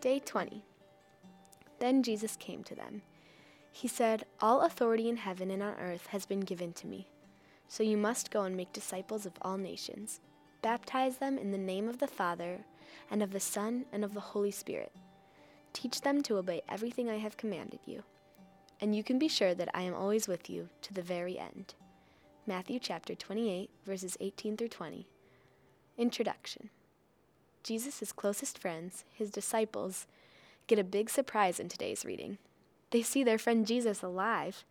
Day 20. Then Jesus came to them. He said, All authority in heaven and on earth has been given to me. So you must go and make disciples of all nations. Baptize them in the name of the Father, and of the Son, and of the Holy Spirit. Teach them to obey everything I have commanded you. And you can be sure that I am always with you to the very end. Matthew chapter 28, verses 18 through 20. Introduction. Jesus' closest friends, his disciples, get a big surprise in today's reading. They see their friend Jesus alive.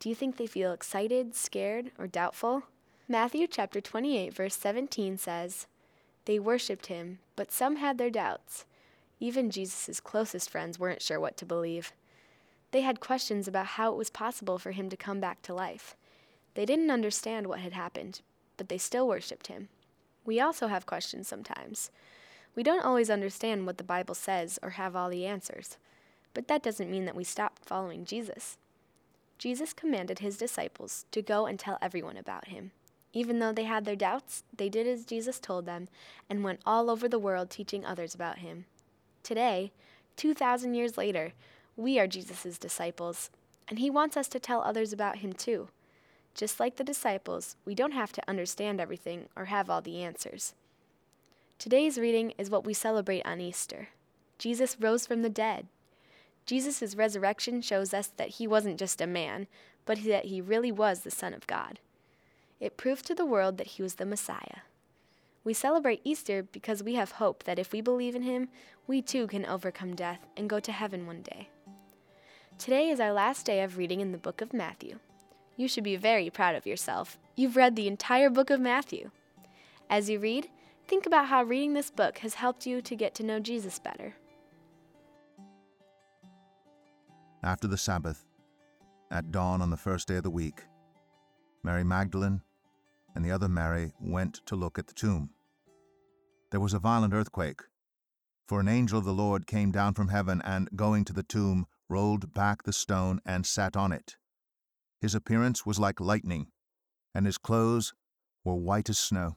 Do you think they feel excited, scared, or doubtful? Matthew chapter 28 verse 17 says, They worshipped him, but some had their doubts. Even Jesus' closest friends weren't sure what to believe. They had questions about how it was possible for him to come back to life. They didn't understand what had happened, but they still worshipped him. We also have questions sometimes. We don't always understand what the Bible says or have all the answers, but that doesn't mean that we stop following Jesus. Jesus commanded his disciples to go and tell everyone about him. Even though they had their doubts, they did as Jesus told them and went all over the world teaching others about him. Today, 2,000 years later, we are Jesus' disciples, and he wants us to tell others about him too. Just like the disciples, we don't have to understand everything or have all the answers. Today's reading is what we celebrate on Easter. Jesus rose from the dead. Jesus' resurrection shows us that he wasn't just a man, but that he really was the Son of God. It proved to the world that he was the Messiah. We celebrate Easter because we have hope that if we believe in him, we too can overcome death and go to heaven one day. Today is our last day of reading in the book of Matthew. You should be very proud of yourself. You've read the entire book of Matthew. As you read, think about how reading this book has helped you to get to know Jesus better. After the Sabbath, at dawn on the first day of the week, Mary Magdalene and the other Mary went to look at the tomb. There was a violent earthquake, for an angel of the Lord came down from heaven and, going to the tomb, rolled back the stone and sat on it. His appearance was like lightning, and his clothes were white as snow.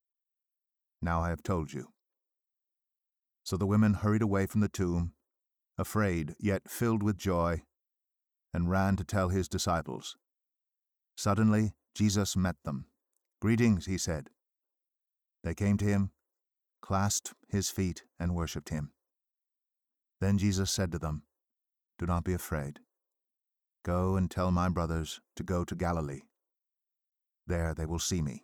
Now I have told you. So the women hurried away from the tomb, afraid yet filled with joy, and ran to tell his disciples. Suddenly Jesus met them. Greetings, he said. They came to him, clasped his feet, and worshipped him. Then Jesus said to them, Do not be afraid. Go and tell my brothers to go to Galilee. There they will see me.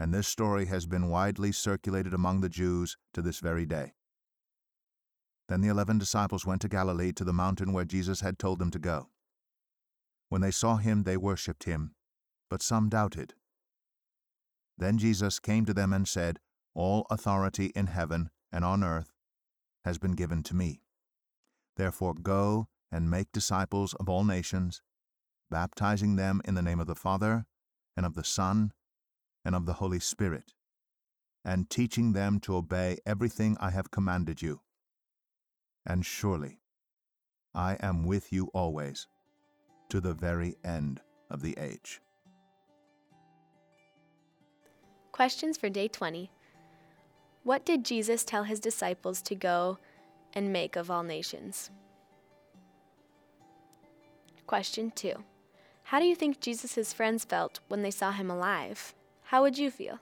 And this story has been widely circulated among the Jews to this very day. Then the eleven disciples went to Galilee to the mountain where Jesus had told them to go. When they saw him, they worshipped him, but some doubted. Then Jesus came to them and said, All authority in heaven and on earth has been given to me. Therefore go and make disciples of all nations baptizing them in the name of the Father, and of the Son, and of the Holy Spirit, and teaching them to obey everything I have commanded you. And surely I am with you always, to the very end of the age. Questions for day 20. What did Jesus tell his disciples to go and make of all nations? Question 2. How do you think Jesus' friends felt when they saw him alive? How would you feel?